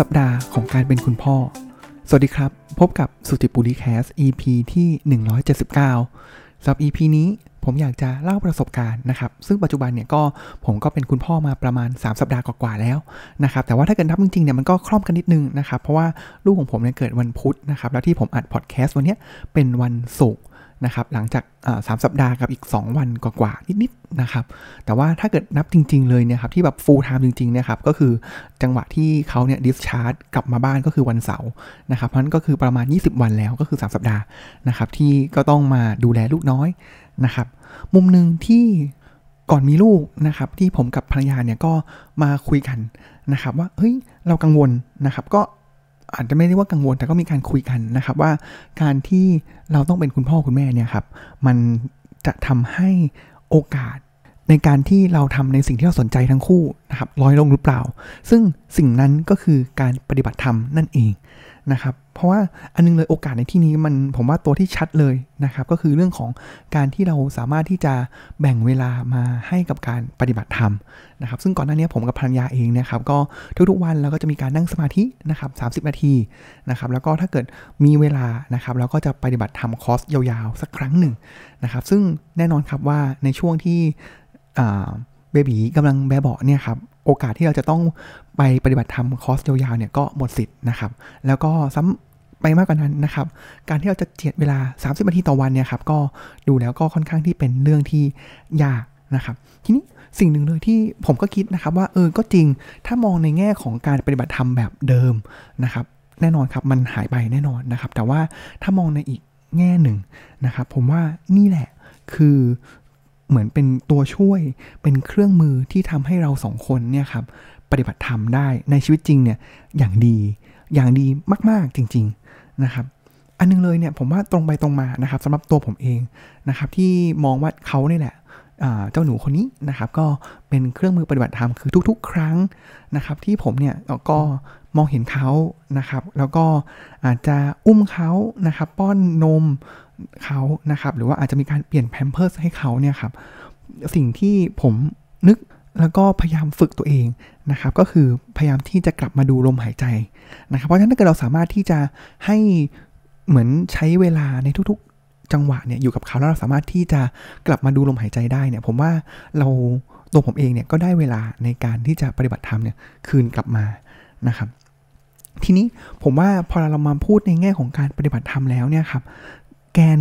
สัปดาห์ของการเป็นคุณพ่อ สวัสดีครับ พบกับสุติปุริแคส EP ที่ 179สำหรับ EP นี้ผมอยากจะเล่าประสบการณ์นะครับ ซึ่งปัจจุบันเนี่ยก็ผมก็เป็นคุณพ่อมาประมาณ 3 สัปดาห์กว่าๆแล้วนะครับ แต่ว่าถ้าเกิดนับจริงๆเนี่ยมันก็คล่อมกันนิดนึงนะครับ เพราะว่าลูกของผมเนี่ยเกิดวันพุธนะครับ แล้วที่ผมอัดพอดแคสต์วันนี้เป็นวันศุกร์ นะครับหลังจากสามสัปดาห์กับอีก 2 วันกว่าๆนิดๆนะครับแต่ว่าถ้าเกิดนับจริง ๆ เลยเนี่ยครับที่แบบ full time จริงๆเนี่ยครับก็คือจังหวะที่เขาเนี่ย discharge กลับมาบ้านก็คือวันเสาร์นะครับเพราะนั้นก็คือประมาณ 20 วันแล้วก็คือ 3 สัปดาห์นะครับที่ก็ต้องมาดูแลลูกน้อยนะครับมุมหนึ่งที่ก่อนมีลูกนะครับที่ผมกับภรรยาเนี่ยก็มาคุยกันนะครับว่าเฮ้ยเรากังวลนะครับก็ อาจจะไม่ได้ว่ากังวลแต่ก็มีการคุยกันนะครับว่าการที่เราต้องเป็นคุณพ่อคุณแม่เนี่ยครับมันจะทำให้โอกาสในการที่เราทำในสิ่งที่เราสนใจทั้งคู่นะครับลอยลงหรือเปล่า ซึ่งสิ่งนั้นก็คือการปฏิบัติธรรมนั่นเอง นะครับ เพราะว่าอันนึงเลยโอกาสในที่นี้มันผมว่าตัวที่ชัดเลยนะครับ ก็คือเรื่องของการที่เราสามารถที่จะแบ่งเวลามาให้กับการปฏิบัติธรรมนะครับ ซึ่งก่อนหน้านี้ผมกับภรรยาเองนะครับก็ทุกๆวันเราก็จะมีการนั่งสมาธินะครับ30นาทีนะครับ แล้วก็ถ้าเกิดมีเวลานะครับเราก็จะปฏิบัติธรรมคอร์สยาวๆ สักครั้งหนึ่งนะครับ ซึ่งแน่นอนครับว่าในช่วงที่ เบบีกำลังแบเบาะเนี่ยครับโอกาสที่เราจะต้องไปปฏิบัติธรรมคอร์สยาวๆเนี่ยก็หมดสิทธิ์นะครับ แล้วก็ซ้ำไปมากกว่านั้นนะครับ การที่เราจะเจียดเวลา 30นาทีต่อวันเนี่ยครับก็ดูแล้วก็ค่อนข้างที่เป็นเรื่องที่ยากนะครับ ทีนี้สิ่งหนึ่งเลยที่ผมก็คิดนะครับว่าเออก็จริงถ้ามองในแง่ของการปฏิบัติธรรมแบบเดิมนะครับ แน่นอนครับมันหายไปแน่นอนนะครับ แต่ว่าถ้ามองในอีกแง่หนึ่งนะครับ ผมว่านี่แหละคือ เหมือนเป็นตัวช่วยเป็นเครื่องมือที่ทำให้เราสองคนเนี่ยครับปฏิบัติธรรมได้ในชีวิตจริงเนี่ยอย่างดีอย่างดีมากๆจริง ๆนะครับ อันนึงเลยเนี่ยผมว่าตรงไปตรงมานะครับสำหรับตัวผมเองนะครับ ที่มองว่าเขาเนี่ยแหละเจ้าหนูคนนี้นะครับ ก็เป็นเครื่องมือปฏิบัติธรรมคือทุก ๆ ครั้งนะครับ ที่ผมเนี่ยก็มองเห็นเขานะครับ แล้วก็อาจจะอุ้มเขานะครับ ป้อนนม เขานะครับ หรือว่าอาจจะมีการเปลี่ยนแพมเพิร์สให้เขาเนี่ยครับ สิ่งที่ผมนึกแล้วก็พยายามฝึกตัวเองนะครับ ก็คือพยายามที่จะกลับมาดูลมหายใจนะครับ เพราะฉะนั้นถ้าเกิดเราสามารถที่จะให้เหมือนใช้เวลาในทุกๆ จังหวะเนี่ยอยู่กับเขาแล้วเราสามารถที่จะกลับมาดูลมหายใจได้เนี่ย ผมว่าเราตัวผมเองเนี่ยก็ได้เวลาในการที่จะปฏิบัติธรรมเนี่ยคืนกลับมานะครับ ทีนี้ผมว่าพอเรามาพูดในแง่ของการปฏิบัติธรรมแล้วเนี่ยครับ แกน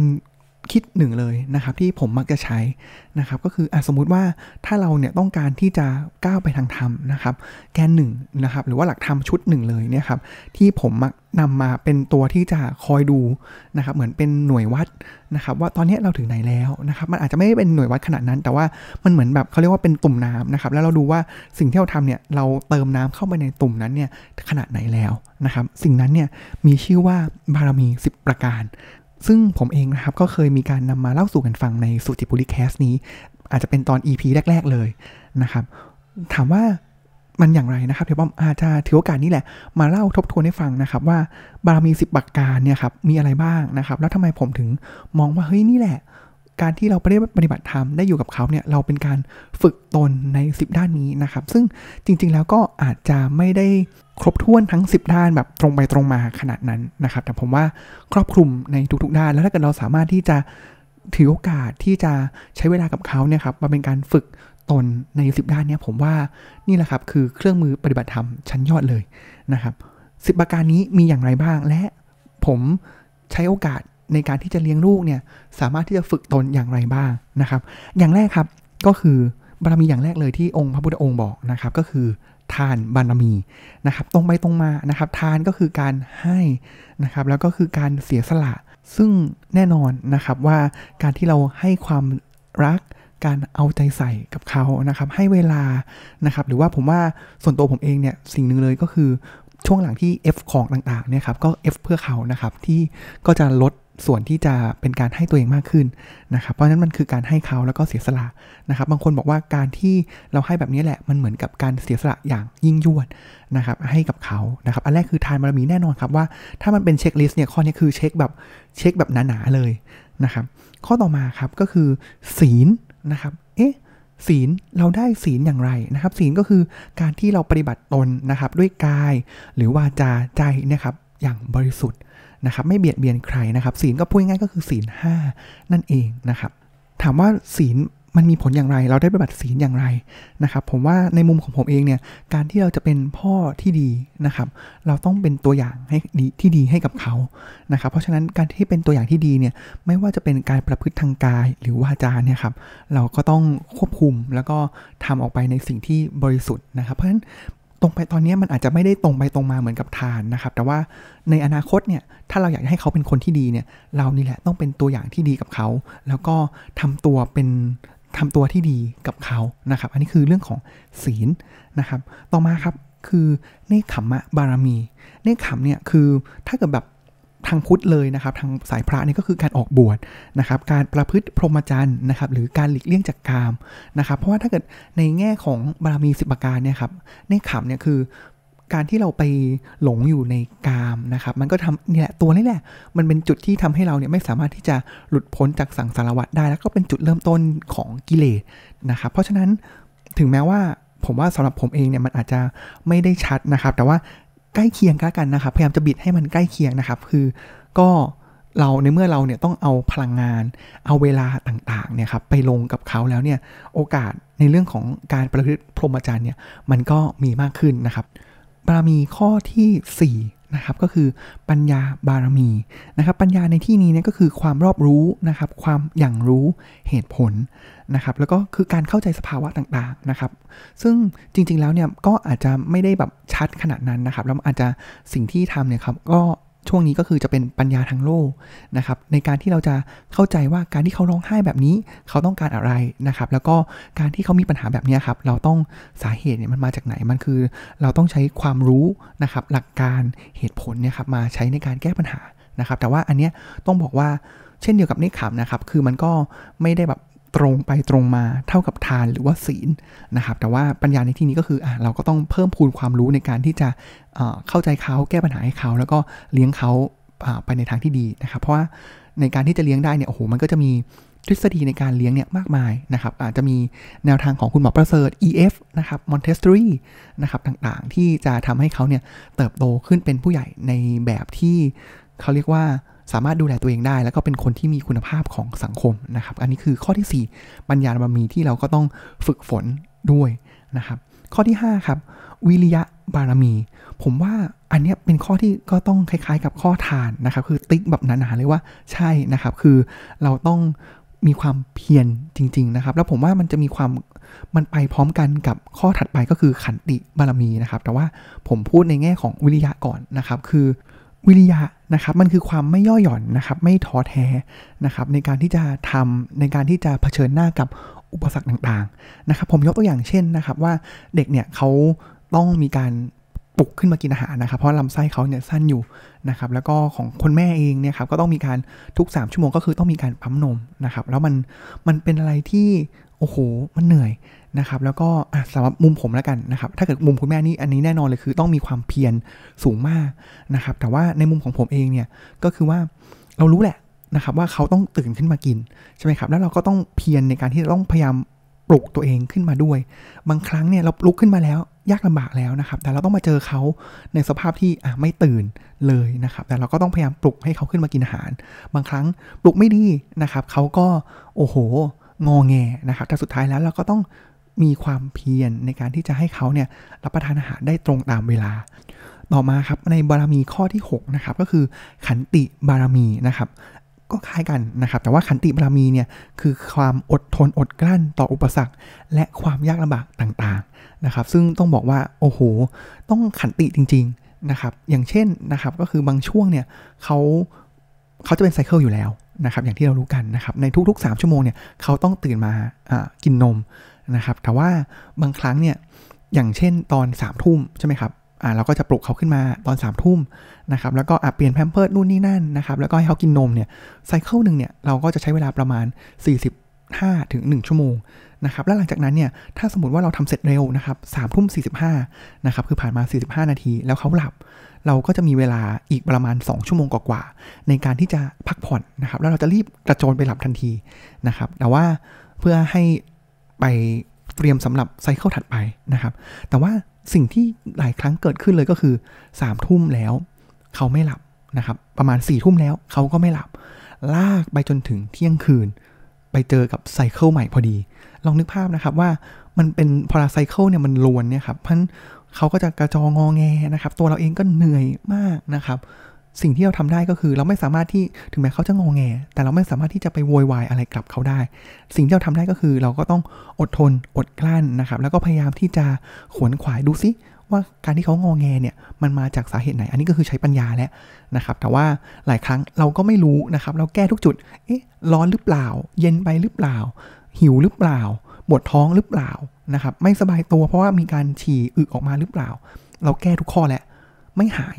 คิดหนึ่งเลยนะครับที่ผมมักจะใช้นะครับก็คืออสมมุติว่าถ้าเราเนี่ยต้องการที่จะก้าวไปทางธรรมนะครับ แกนหนึ่งนะครับหรือว่าหลักธรรมชุดหนึ่งเลยเนี่ยครับที่ผมมักนำมาเป็นตัวที่จะคอยดูนะครับเหมือนเป็นหน่วยวัดนะครับว่าตอนนี้เราถึงไหนแล้วนะครับมันอาจจะไม่ได้เป็นหน่วยวัดขนาดนั้น แต่ว่ามันเหมือนแบบเขาเรียกว่าเป็นตุ่มน้ำนะครับแล้วเราดูว่าสิ่งที่เราทำเนี่ยเราเติมน้ำเข้าไปในตุ่มนั้นเนี่ยขนาดไหนแล้วนะครับสิ่งนั้นเนี่ยมีชื่อว่าบารมี 10 ประการ ซึ่งผมเองนะครับก็เคยมีการนำมาเล่าสู่กันฟังในสุจิบุริแคสนี้ อาจจะเป็นตอน EP แรก ๆเลยนะครับ ถามว่ามันอย่างไรนะครับเดี๋ยวผมอาจจะถือโอกาสนี้แหละ มาเล่าทบทวนให้ฟังนะครับ ว่าบารมีสิบประการเนี่ยครับมีอะไรบ้างนะครับ แล้วทำไมผมถึงมองว่าเฮ้ยนี่แหละ การที่เราไปได้ปฏิบัติธรรมได้อยู่กับเขาเนี่ยเราเป็นการฝึกตนใน 10 ด้านนี้นะครับ ซึ่งจริง ๆ แล้วก็อาจจะไม่ได้ครบถ้วนทั้ง 10 ด้านแบบตรงไปตรงมาขนาดนั้นนะครับ แต่ผมว่าครอบคลุมในทุก ๆ ด้าน แล้วถ้าเกิดเราสามารถที่จะถือโอกาสที่จะใช้เวลากับเขาเนี่ยครับมาเป็นการฝึกตนใน 10 ด้านเนี่ยผมว่านี่แหละครับคือเครื่องมือปฏิบัติธรรมชั้นยอดเลยนะครับสิบประการนี้มีอย่างไรบ้างและผมใช้โอกาส ในการที่จะเลี้ยงลูกเนี่ยสามารถที่จะฝึกตนอย่างไรบ้างนะครับ อย่างแรกครับก็คือบารมีอย่างแรกเลยที่องค์พระพุทธองค์บอกนะครับก็คือทานบารมีนะครับ ตรงไปตรงมานะครับ ทานก็คือการให้นะครับ แล้วก็คือการเสียสละ ซึ่งแน่นอนนะครับว่าการที่เราให้ความรักการเอาใจใส่กับเขานะครับ ให้เวลานะครับ หรือว่าผมว่าส่วนตัวผมเองเนี่ยสิ่งหนึ่งเลยก็คือช่วงหลังที่ F ของต่างๆเนี่ยครับก็ F เพื่อเขานะครับที่ก็จะลด ส่วนที่จะเป็นการให้ตัวเองมากขึ้นนะครับ เพราะฉะนั้นมันคือการให้เขาแล้วก็เสียสละนะครับ บางคนบอกว่าการที่เราให้แบบนี้แหละ มันเหมือนกับการเสียสละอย่างยิ่งยวดนะครับ ให้กับเขานะครับ อันแรกคือทานบารมีแน่นอนครับว่าถ้ามันเป็นเช็คลิสต์เนี่ยข้อนี้คือเช็คแบบเช็คแบบหนาๆเลยนะครับ ข้อต่อมาครับก็คือศีลนะครับ เอ๊ะศีลเราได้ศีลอย่างไรนะครับ ศีลก็คือการที่เราปฏิบัติตนนะครับ ด้วยกายหรือวาจาใจนะครับอย่างบริสุทธิ์ นะครับไม่เบียดเบียนใครนะครับ ศีลก็พูดง่ายก็คือศีลห้านั่นเองนะครับ ถามว่าศีลมันมีผลอย่างไร เราได้ปฏิบัติศีลอย่างไรนะครับ ผมว่าในมุมของผมเองเนี่ย การที่เราจะเป็นพ่อที่ดีนะครับ เราต้องเป็นตัวอย่างให้ดีที่ดีให้กับเขานะครับ เพราะฉะนั้นการที่เป็นตัวอย่างที่ดีเนี่ย ไม่ว่าจะเป็นการประพฤติทางกายหรือวาจาเนี่ยครับ เราก็ต้องควบคุมแล้วก็ทำออกไปในสิ่งที่บริสุทธิ์นะครับ เพราะฉะนั้น ตรงไปตอนนี้มันอาจจะไม่ได้ตรงไปตรงมาเหมือนกับทานนะครับ แต่ว่าในอนาคตเนี่ยถ้าเราอยากให้เขาเป็นคนที่ดีเนี่ย เรานี่แหละต้องเป็นตัวอย่างที่ดีกับเขา แล้วก็ทำตัวเป็นทำตัวที่ดีกับเขานะครับ อันนี้คือเรื่องของศีลนะครับ ต่อมาครับคือเนคขมมะบารมีเนคขมเนี่ยคือถ้าเกิดแบบ ทางพุทธเลยนะครับทางสายพระนี่ก็คือการออกบวชนะครับการประพฤติพรหมจรรย์นะครับหรือการหลีกเลี่ยงจากกามนะครับเพราะว่าถ้าเกิดในแง่ของบารมีสิบประการเนี่ยครับเนขมเนี่ยคือการที่เราไปหลงอยู่ในกามนะครับ มันก็ทำเนี่ยตัวนี้แหละ มันเป็นจุดที่ทำให้เราเนี่ยไม่สามารถที่จะหลุดพ้นจากสังสารวัฏได้ แล้วก็เป็นจุดเริ่มต้นของกิเลสนะครับ เพราะฉะนั้นถึงแม้ว่าผมว่าสำหรับผมเองเนี่ยมันอาจจะไม่ได้ชัดนะครับ แต่ว่า ใกล้เคียงกันนะครับ พยายามจะบิดให้มันใกล้เคียงนะครับ คือก็เราในเมื่อเราเนี่ยต้องเอาพลังงาน เอาเวลาต่างๆเนี่ยครับไปลงกับเขาแล้วเนี่ยโอกาสในเรื่องของการประพฤติพรหมจรรย์เนี่ยมันก็มีมากขึ้นนะครับบารมีข้อที่ 4 นะครับก็คือปัญญาบารมีนะครับปัญญาในที่นี้เนี่ยก็คือความรอบรู้นะครับความอย่างรู้เหตุผลนะครับแล้วก็คือการเข้าใจสภาวะต่างๆนะครับซึ่งจริงๆแล้วเนี่ยก็อาจจะไม่ได้แบบชัดขนาดนั้นนะครับแล้วอาจจะสิ่งที่ทำเนี่ยครับก็ ช่วงนี้ก็คือจะเป็นปัญญาทางโลกนะครับในการที่เราจะเข้าใจว่าการที่เขาร้องไห้แบบนี้ เขาต้องการอะไรนะครับ แล้วก็การที่เขามีปัญหาแบบนี้ครับเราต้องสาเหตุเนี่ยมันมาจากไหนมันคือ เราต้องใช้ความรู้นะครับ หลักการเหตุผลเนี่ยครับมาใช้ในการแก้ปัญหานะครับ แต่ว่าอันเนี้ยต้องบอกว่าเช่นเดียวกับเนคขมนะครับ คือมันก็ไม่ได้แบบ ตรงไปตรงมาเท่ากับทานหรือว่าศีลนะครับ แต่ว่าปัญญาในที่นี้ก็คืออะเราก็ต้องเพิ่มพูนความรู้ในการที่จะเข้าใจเขาแก้ปัญหาให้เขา แล้วก็เลี้ยงเขาไปในทางที่ดีนะครับ เพราะว่าในการที่จะเลี้ยงได้เนี่ยโอ้โหมันก็จะมีทฤษฎีในการเลี้ยงเนี่ยมากมายนะครับ อาจจะมีแนวทางของคุณหมอประเสริฐ EF นะครับ Montessori นะครับต่างๆ ที่จะทำให้เขาเนี่ยเติบโตขึ้นเป็นผู้ใหญ่ในแบบที่เขาเรียกว่า สามารถดูแลตัวเองได้ แล้วก็เป็นคนที่มีคุณภาพของสังคมนะครับ อันนี้คือข้อที่ 4 ปัญญาบารมีที่เราก็ต้องฝึกฝนด้วยนะครับ ข้อที่ 5 ครับ วิริยะบารมี ผมว่าอันนี้เป็นข้อที่ก็ต้องคล้ายๆ กับข้อทานนะครับ คือติ๊กแบบหนาๆเลยว่าใช่นะครับ คือเราต้องมีความเพียรจริง ๆ นะครับ แล้วผมว่ามันจะมีความมันไปพร้อมกันกับข้อถัดไปก็คือขันติบารมีนะครับ แต่ว่าผมพูดในแง่ของวิริยะก่อนนะครับ คือ วิริยะนะครับมันคือความไม่ย่อหย่อนนะครับไม่ท้อแท้นะครับในการที่จะทำในการที่จะเผชิญหน้ากับอุปสรรคต่างๆนะครับผมยกตัวอย่างเช่นนะครับว่าเด็กเนี่ยเขาต้องมีการปลุกขึ้นมากินอาหารนะครับ เพราะลำไส้เขาเนี่ยสั้นอยู่นะครับแล้วก็ของคนแม่เองเนี่ยครับก็ต้องมีการทุก 3 ชั่วโมงก็คือต้องมีการปั๊มนมนะครับแล้วมันมันเป็นอะไรที่โอ้โหมันเหนื่อย นะครับแล้วก็สำหรับมุมผมแล้วกันนะครับถ้าเกิดมุมคุณแม่นี่อันนี้แน่นอนเลยคือต้องมีความเพียรสูงมากนะครับแต่ว่าในมุมของผมเองเนี่ยก็คือว่าเรารู้แหละนะครับว่าเขาต้องตื่นขึ้นมากินใช่ไหมครับแล้วเราก็ต้องเพียรในการที่จะต้องพยายามปลุกตัวเองขึ้นมาด้วย บางครั้งเนี่ยเราลุกขึ้นมาแล้วยากลำบากแล้วนะครับ แต่เราต้องมาเจอเขาในสภาพที่อะไม่ตื่นเลยนะครับ แต่เราก็ต้องพยายามปลุกให้เขาขึ้นมากินอาหาร บางครั้งปลุกไม่ดีนะครับ เขาก็โอ้โหงอแงนะครับแต่สุดท้ายแล้วเราก็ต้อง มีความเพียรในการที่จะให้เขาเนี่ยรับประทานอาหารได้ตรงตามเวลา ต่อมาครับในบารมีข้อที่6นะครับก็คือขันติบารมีนะครับก็คล้ายกันนะครับ แต่ว่าขันติบารมีเนี่ยคือความอดทนอดกลั้นต่ออุปสรรค และความยากลำบากต่างๆนะครับ ซึ่งต้องบอกว่าโอ้โห ต้องขันติจริง ๆนะครับ อย่างเช่นนะครับก็คือบางช่วงเนี่ยเขาเขาจะเป็นไซเคิลอยู่แล้วนะครับอย่างที่เรารู้กันนะครับในทุกๆ 3 ชั่วโมงเนี่ยเขาต้องตื่นมากินนม นะครับ แต่ว่าบางครั้งเนี่ยอย่างเช่นตอน3ามทุ่มใช่ไหมครับอ่าเราก็จะปลุกเขาขึ้นมาตอน3ามทุ่มนะครับแล้วก็อ่าเปลี่ยนแพมเพิร์ดนู่นนี่นั่นนะครับแล้วก็ให้เขากินนมเนี่ยไซเคิลหนึ่งเนี่ยเราก็จะใช้เวลาประมาณ 45ถึง1ชั่วโมงนะครับแล้วหลังจากนั้นเนี่ยถ้าสมมติว่าเราทำเสร็จเร็วนะครับสามทุ่มสี่สิบห้านะครับคือผ่านมา 45 นาทีแล้วเขาหลับ เราก็จะมีเวลาอีกประมาณ 2 ชั่วโมงกว่าๆในการที่จะพักผ่อนนะครับแล้วเราจะรีบกระโจนไปหลับทันทีนะครับแต่ว่าเพื่อให้ ไปเตรียมสำหรับไซเคิลถัดไปนะครับ แต่ว่าสิ่งที่หลายครั้งเกิดขึ้นเลยก็คือ3ามทุ่มแล้วเขาไม่หลับนะครับ ประมาณ4ี่ทุ่มแล้วเขาก็ไม่หลับ ลากไปจนถึงเที่ยงคืน ไปเจอกับ cycle ใหม่พอดี ลองนึกภาพนะครับว่ามันเป็นพอหลาย cycle เนี่ยมันรวนเนี่ยครับเพราะเขาก็จะกระจองอแงนะครับ ตัวเราเองก็เหนื่อยมากนะครับ สิ่งที่เราทำได้ก็คือ เราไม่สามารถที่ถึงแม้เขาจะงอแง แต่เราไม่สามารถที่จะไปโวยวายอะไรกลับเขาได้ สิ่งที่เราทำได้ก็คือ เราก็ต้องอดทนอดกลั้นนะครับ แล้วก็พยายามที่จะขวนขวายดูซิว่าการที่เขางอแงเนี่ยมันมาจากสาเหตุไหน อันนี้ก็คือใช้ปัญญาแล้วนะครับ แต่ว่าหลายครั้งเราก็ไม่รู้นะครับ เราแก้ทุกจุด เอ๊ะ ร้อนหรือเปล่า เย็นไปหรือเปล่า หิวหรือเปล่าปวดท้องหรือเปล่านะครับ ไม่สบายตัวเพราะว่ามีการฉี่อึออกมาหรือเปล่า เราแก้ทุกข้อแล้วไม่หาย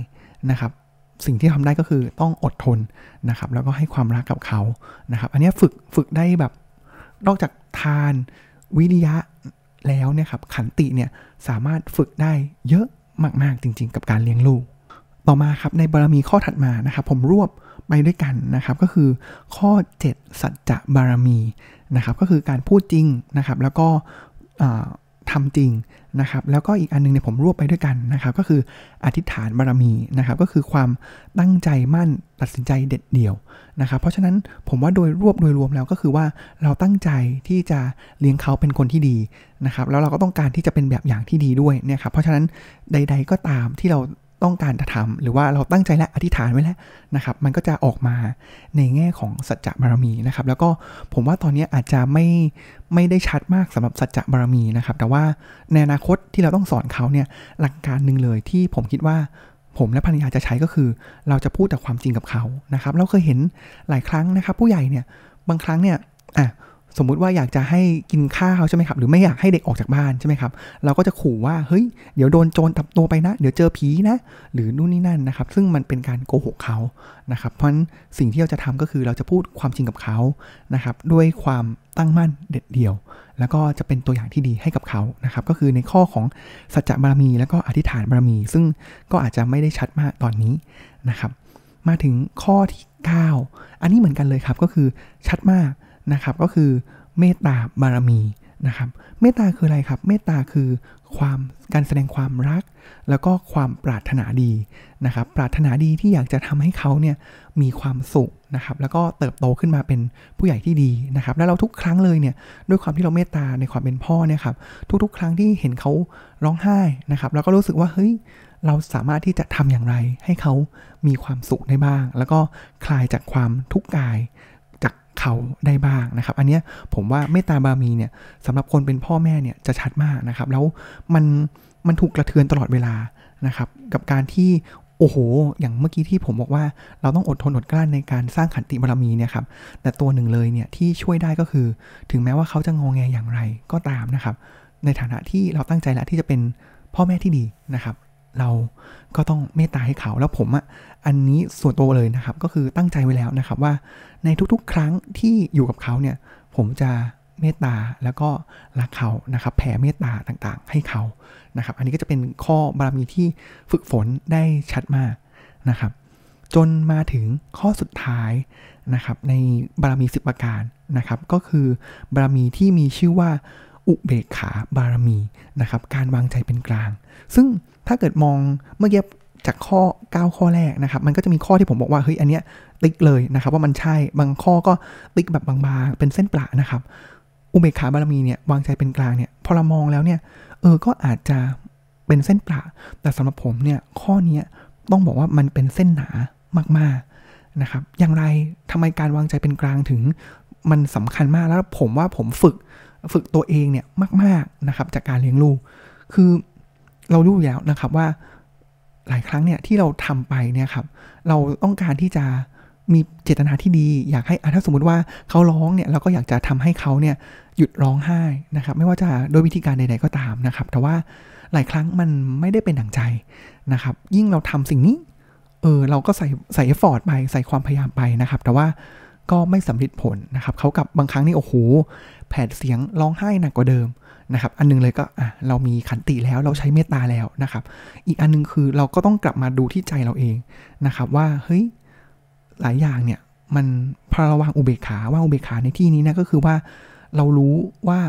นะครับ สิ่งที่ทำได้ก็คือต้องอดทนนะครับ แล้วก็ให้ความรักกับเขานะครับ อันนี้ฝึกฝึกได้แบบนอกจากทานวิริยะแล้วเนี่ยครับขันติเนี่ยสามารถฝึกได้เยอะมาก ๆ จริง ๆ กับการเลี้ยงลูก ต่อมาครับในบารมีข้อถัดมานะครับ ผมรวบไปด้วยกันนะครับ ก็คือข้อ 7 สัจจะบารมีนะครับ ก็คือการพูดจริงนะครับ แล้วก็ ทำจริงนะครับแล้วก็อีกอันนึงเนี่ยผมรวบไปด้วยกันนะครับก็คืออธิษฐานบารมีนะครับก็คือความตั้งใจมั่นตัดสินใจเด็ดเดี่ยวนะครับเพราะฉะนั้นผมว่าโดยรวบโดยรวมแล้วก็คือว่าเราตั้งใจที่จะเลี้ยงเขาเป็นคนที่ดีนะครับแล้วเราก็ต้องการที่จะเป็นแบบอย่างที่ดีด้วยเนี่ยครับเพราะฉะนั้นใด ๆก็ตามที่เรา ต้องการจะทำหรือว่าเราตั้งใจและอธิษฐานไว้แล้วนะครับ มันก็จะออกมาในแง่ของสัจจะบารมีนะครับ แล้วก็ผมว่าตอนนี้อาจจะไม่ไม่ได้ชัดมากสำหรับสัจจะบารมีนะครับ แต่ว่าในอนาคตที่เราต้องสอนเขาเนี่ยหลักการหนึ่งเลยที่ผมคิดว่าผมและภรรยาจะใช้ก็คือ เราจะพูดแต่ความจริงกับเขานะครับ เราเคยเห็นหลายครั้งนะครับ ผู้ใหญ่เนี่ยบางครั้งเนี่ยอะ สมมุติว่าอยากจะให้กินข้าวใช่ไหมครับ หรือไม่อยากให้เด็กออกจากบ้านใช่ไหมครับ เราก็จะขู่ว่าเฮ้ยเดี๋ยวโดนโจรตับตัวไปนะ เดี๋ยวเจอผีนะ หรือนู่นนี่นั่นนะครับ ซึ่งมันเป็นการโกหกเขานะครับ เพราะฉะนั้นสิ่งที่เราจะทำก็คือเราจะพูดความจริงกับเขานะครับ ด้วยความตั้งมั่นเด็ดเดี่ยว แล้วก็จะเป็นตัวอย่างที่ดีให้กับเขานะครับ ก็คือในข้อของสัจจะบารมี แล้วก็อธิษฐานบารมี ซึ่งก็อาจจะไม่ได้ชัดมากตอนนี้นะครับ มาถึงข้อที่ 9 อันนี้เหมือนกันเลยครับก็คือชัดมาก นะครับ ก็คือเมตตาบารมีนะครับ เมตตาคืออะไรครับ เมตตาคือความการแสดงความรัก แล้วก็ความปรารถนาดีนะครับ ปรารถนาดีที่อยากจะทำให้เขาเนี่ยมีความสุขนะครับ แล้วก็เติบโตขึ้นมาเป็นผู้ใหญ่ที่ดีนะครับ แล้วเราทุกครั้งเลยเนี่ยด้วยความที่เราเมตตาในความเป็นพ่อเนี่ยครับทุกๆ ครั้งที่เห็นเขาร้องไห้นะครับแล้วก็รู้สึกว่าเฮ้ยเราสามารถที่จะทำอย่างไรให้เขามีความสุขได้บ้าง แล้วก็คลายจากความทุกข์กาย เขาได้บ้างนะครับ อันนี้ผมว่าเมตตาบามีเนี่ยสำหรับคนเป็นพ่อแม่เนี่ยจะชัดมากนะครับ แล้วมันมันถูกกระเทือนตลอดเวลานะครับ กับการที่โอ้โห อย่างเมื่อกี้ที่ผมบอกว่าเราต้องอดทนอดกลั้นในการสร้างขันติบารมีเนี่ยครับ แต่ตัวหนึ่งเลยเนี่ยที่ช่วยได้ก็คือ ถึงแม้ว่าเขาจะงองแงอย่างไรก็ตามนะครับ ในฐานะที่เราตั้งใจแล้วที่จะเป็นพ่อแม่ที่ดีนะครับ เราก็ต้องเมตตาให้เขาแล้วผมอะ่ะอันนี้ส่วนตัวเลยนะครับ ก็คือตั้งใจไว้แล้วนะครับว่าในทุกๆ ครั้งที่อยู่กับเขาเนี่ย ผมจะเมตตาแล้วก็รักเขานะครับ แผ่เมตตาต่างๆ ให้เขานะครับ อันนี้ก็จะเป็นข้อบารมีที่ฝึกฝนได้ชัดมากนะครับ จนมาถึงข้อสุดท้ายนะครับ ในบารมีสิบประการนะครับ ก็คือบารมีที่มีชื่อว่า อุเบกขาบารมีนะครับการวางใจเป็นกลาง ซึ่งถ้าเกิดมองเมื่อกี้จากข้อ 9 ข้อแรกนะครับมันก็จะมีข้อที่ผมบอกว่าเฮ้ยอันเนี้ยติ๊กเลยนะครับว่ามันใช่บางข้อก็ติ๊กแบบบางๆ เป็นเส้นปลานะครับอุเบกขาบารมีเนี่ยวางใจเป็นกลางเนี่ยพอเรามองแล้วเนี่ยเออก็อาจจะเป็นเส้นปลาแต่สำหรับผมเนี่ยข้อนี้ต้องบอกว่ามันเป็นเส้นหนามากๆนะครับอย่างไรทำไมการวางใจเป็นกลางถึงมันสำคัญมากแล้วผมว่าผมฝึก ฝึกตัวเองเนี่ยมาก ๆนะครับ จากการเลี้ยงลูก คือเรารู้แล้วนะครับว่าหลายครั้งเนี่ยที่เราทำไปเนี่ยครับ เราต้องการที่จะมีเจตนาที่ดี อยากให้ถ้าสมมติว่าเขาร้องเนี่ยเราก็อยากจะทำให้เขาเนี่ยหยุดร้องไห้นะครับ ไม่ว่าจะโดยวิธีการใด ๆก็ตามนะครับ แต่ว่าหลายครั้งมันไม่ได้เป็นดั่งใจนะครับ ยิ่งเราทำสิ่งนี้เออเราก็ใส่ใส่เอฟฟอร์ตไปใส่ความพยายามไปนะครับ แต่ว่า ก็ไม่สำเร็จผลนะครับเขากับบางครั้งนี่โอ้โหแผดเสียงร้องไห้หนักกว่าเดิมนะครับ อันนึงเลยก็อะเรามีขันติแล้วเราใช้เมตตาแล้วนะครับ อีกอันนึงคือเราก็ต้องกลับมาดูที่ใจเราเองนะครับ ว่าเฮ้ยหลายอย่างเนี่ยมันพอระวังอุเบกขาว่าอุเบกขาในที่นี้นะก็คือว่าเรารู้ว่า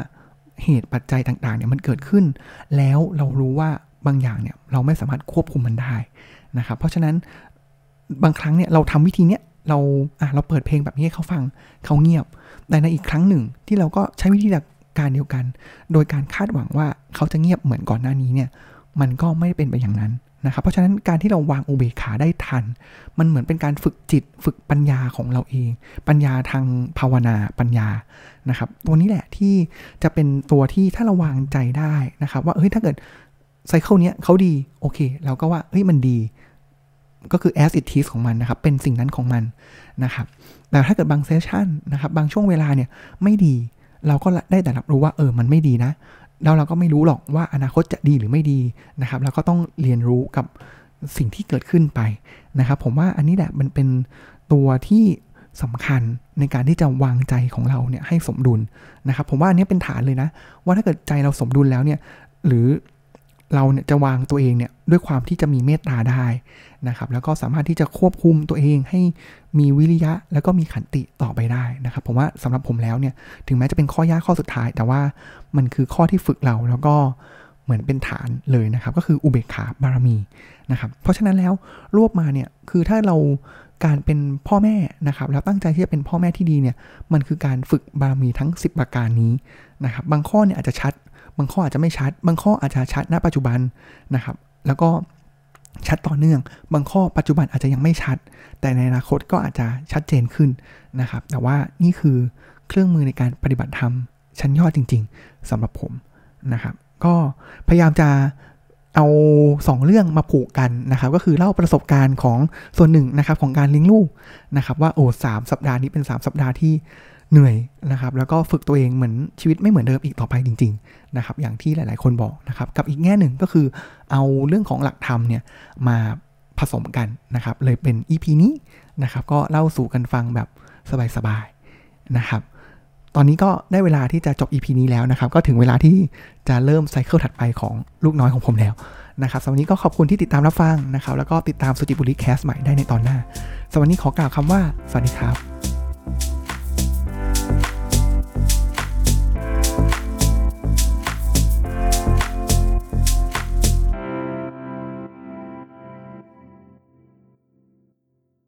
เหตุปัจจัยต่างๆเนี่ยมันเกิดขึ้น แล้วเรารู้ว่าบางอย่างเนี่ยเราไม่สามารถควบคุมมันได้นะครับ เพราะฉะนั้นบางครั้งเนี่ยเราทำวิธีเนี้ย เราอะเราเปิดเพลงแบบนี้ให้เขาฟังเขาเงียบ แต่ในอีกครั้งหนึ่งที่เราก็ใช้วิธีการเดียวกัน โดยการคาดหวังว่าเขาจะเงียบเหมือนก่อนหน้านี้เนี่ยมันก็ไม่ได้เป็นไปอย่างนั้นนะครับเพราะฉะนั้นการที่เราวางอุเบกขาได้ทัน มันเหมือนเป็นการฝึกจิตฝึกปัญญาของเราเอง ปัญญาทางภาวนาปัญญานะครับ ตัวนี้แหละที่จะเป็นตัวที่ถ้าเราวางใจได้นะครับ ว่าเฮ้ยถ้าเกิดไซเคิลเนี้ยเขาดีโอเค เราก็ว่าเฮ้ยมันดี ก็คือ as it is ของมันนะครับ เป็นสิ่งนั้นของมันนะครับ แต่ถ้าเกิดบางเซสชันนะครับ บางช่วงเวลาเนี่ยไม่ดี เราก็ได้แต่รับรู้ว่าเออ มันไม่ดีนะ แล้วเราก็ไม่รู้หรอกว่าอนาคตจะดีหรือไม่ดีนะครับ แล้วก็ต้องเรียนรู้กับสิ่งที่เกิดขึ้นไปนะครับ ผมว่าอันนี้แหละมันเป็นตัวที่สำคัญในการที่จะวางใจของเราเนี่ยให้สมดุลนะครับ ผมว่าอันนี้เป็นฐานเลยนะ ว่าถ้าเกิดใจเราสมดุลแล้วเนี่ย หรือ เราเนี่ยจะวางตัวเองเนี่ยด้วยความที่จะมีเมตตาได้นะครับ แล้วก็สามารถที่จะควบคุมตัวเองให้มีวิริยะ แล้วก็มีขันติต่อไปได้นะครับผมว่าสำหรับผมแล้วเนี่ยถึงแม้จะเป็นข้อยากข้อสุดท้าย แต่ว่ามันคือข้อที่ฝึกเราแล้วก็เหมือนเป็นฐานเลยนะครับ ก็คืออุเบกขาบารมีนะครับ เพราะฉะนั้นแล้วรวบมาเนี่ยคือถ้าเราการเป็นพ่อแม่นะครับ แล้วตั้งใจที่จะเป็นพ่อแม่ที่ดีเนี่ยมันคือการฝึกบารมีทั้ง 10 ประการนี้นะครับ บางข้อเนี่ยอาจจะชัดางข้ออาจจะไม่ชัด บางข้ออาจจะชัดณ ปัจจุบันนะครับ แล้วก็ชัดต่อเนื่อง บางข้อปัจจุบันอาจจะยังไม่ชัด แต่ในอนาคตก็อาจจะชัดเจนขึ้นนะครับ แต่ว่านี่คือเครื่องมือในการปฏิบัติธรรมชั้นยอดจริง ๆสำหรับผมนะครับ ก็พยายามจะเอา 2 เรื่องมาผูกกันนะครับ ก็คือเล่าประสบการณ์ของส่วนหนึ่งนะครับของการเลี้ยงลูกนะครับ ว่าโอ้สสัปดาห์นี้เป็น 3 สัปดาห์ที่ เหนื่อยนะครับแล้วก็ฝึกตัวเองเหมือนชีวิตไม่เหมือนเดิมอีกต่อไปจริงๆนะครับอย่างที่หลายๆคนบอกนะครับกับอีกแง่หนึ่งก็คือเอาเรื่องของหลักธรรมเนี่ยมาผสมกันนะครับเลยเป็น EP นี้นะครับก็เล่าสู่กันฟังแบบสบายๆนะครับตอนนี้ก็ได้เวลาที่จะจบ EP นี้แล้วนะครับ ก็ถึงเวลาที่จะเริ่มไซเคิลถัดไปของลูกน้อยของผมแล้วนะครับสำหรับวันนี้ก็ขอบคุณที่ติดตามรับฟังนะครับ แล้วก็ติดตามสุจิบุรีแคสใหม่ได้ในตอนหน้าสำหรับวันนี้ขอกล่าวคำว่า สวัสดีครับ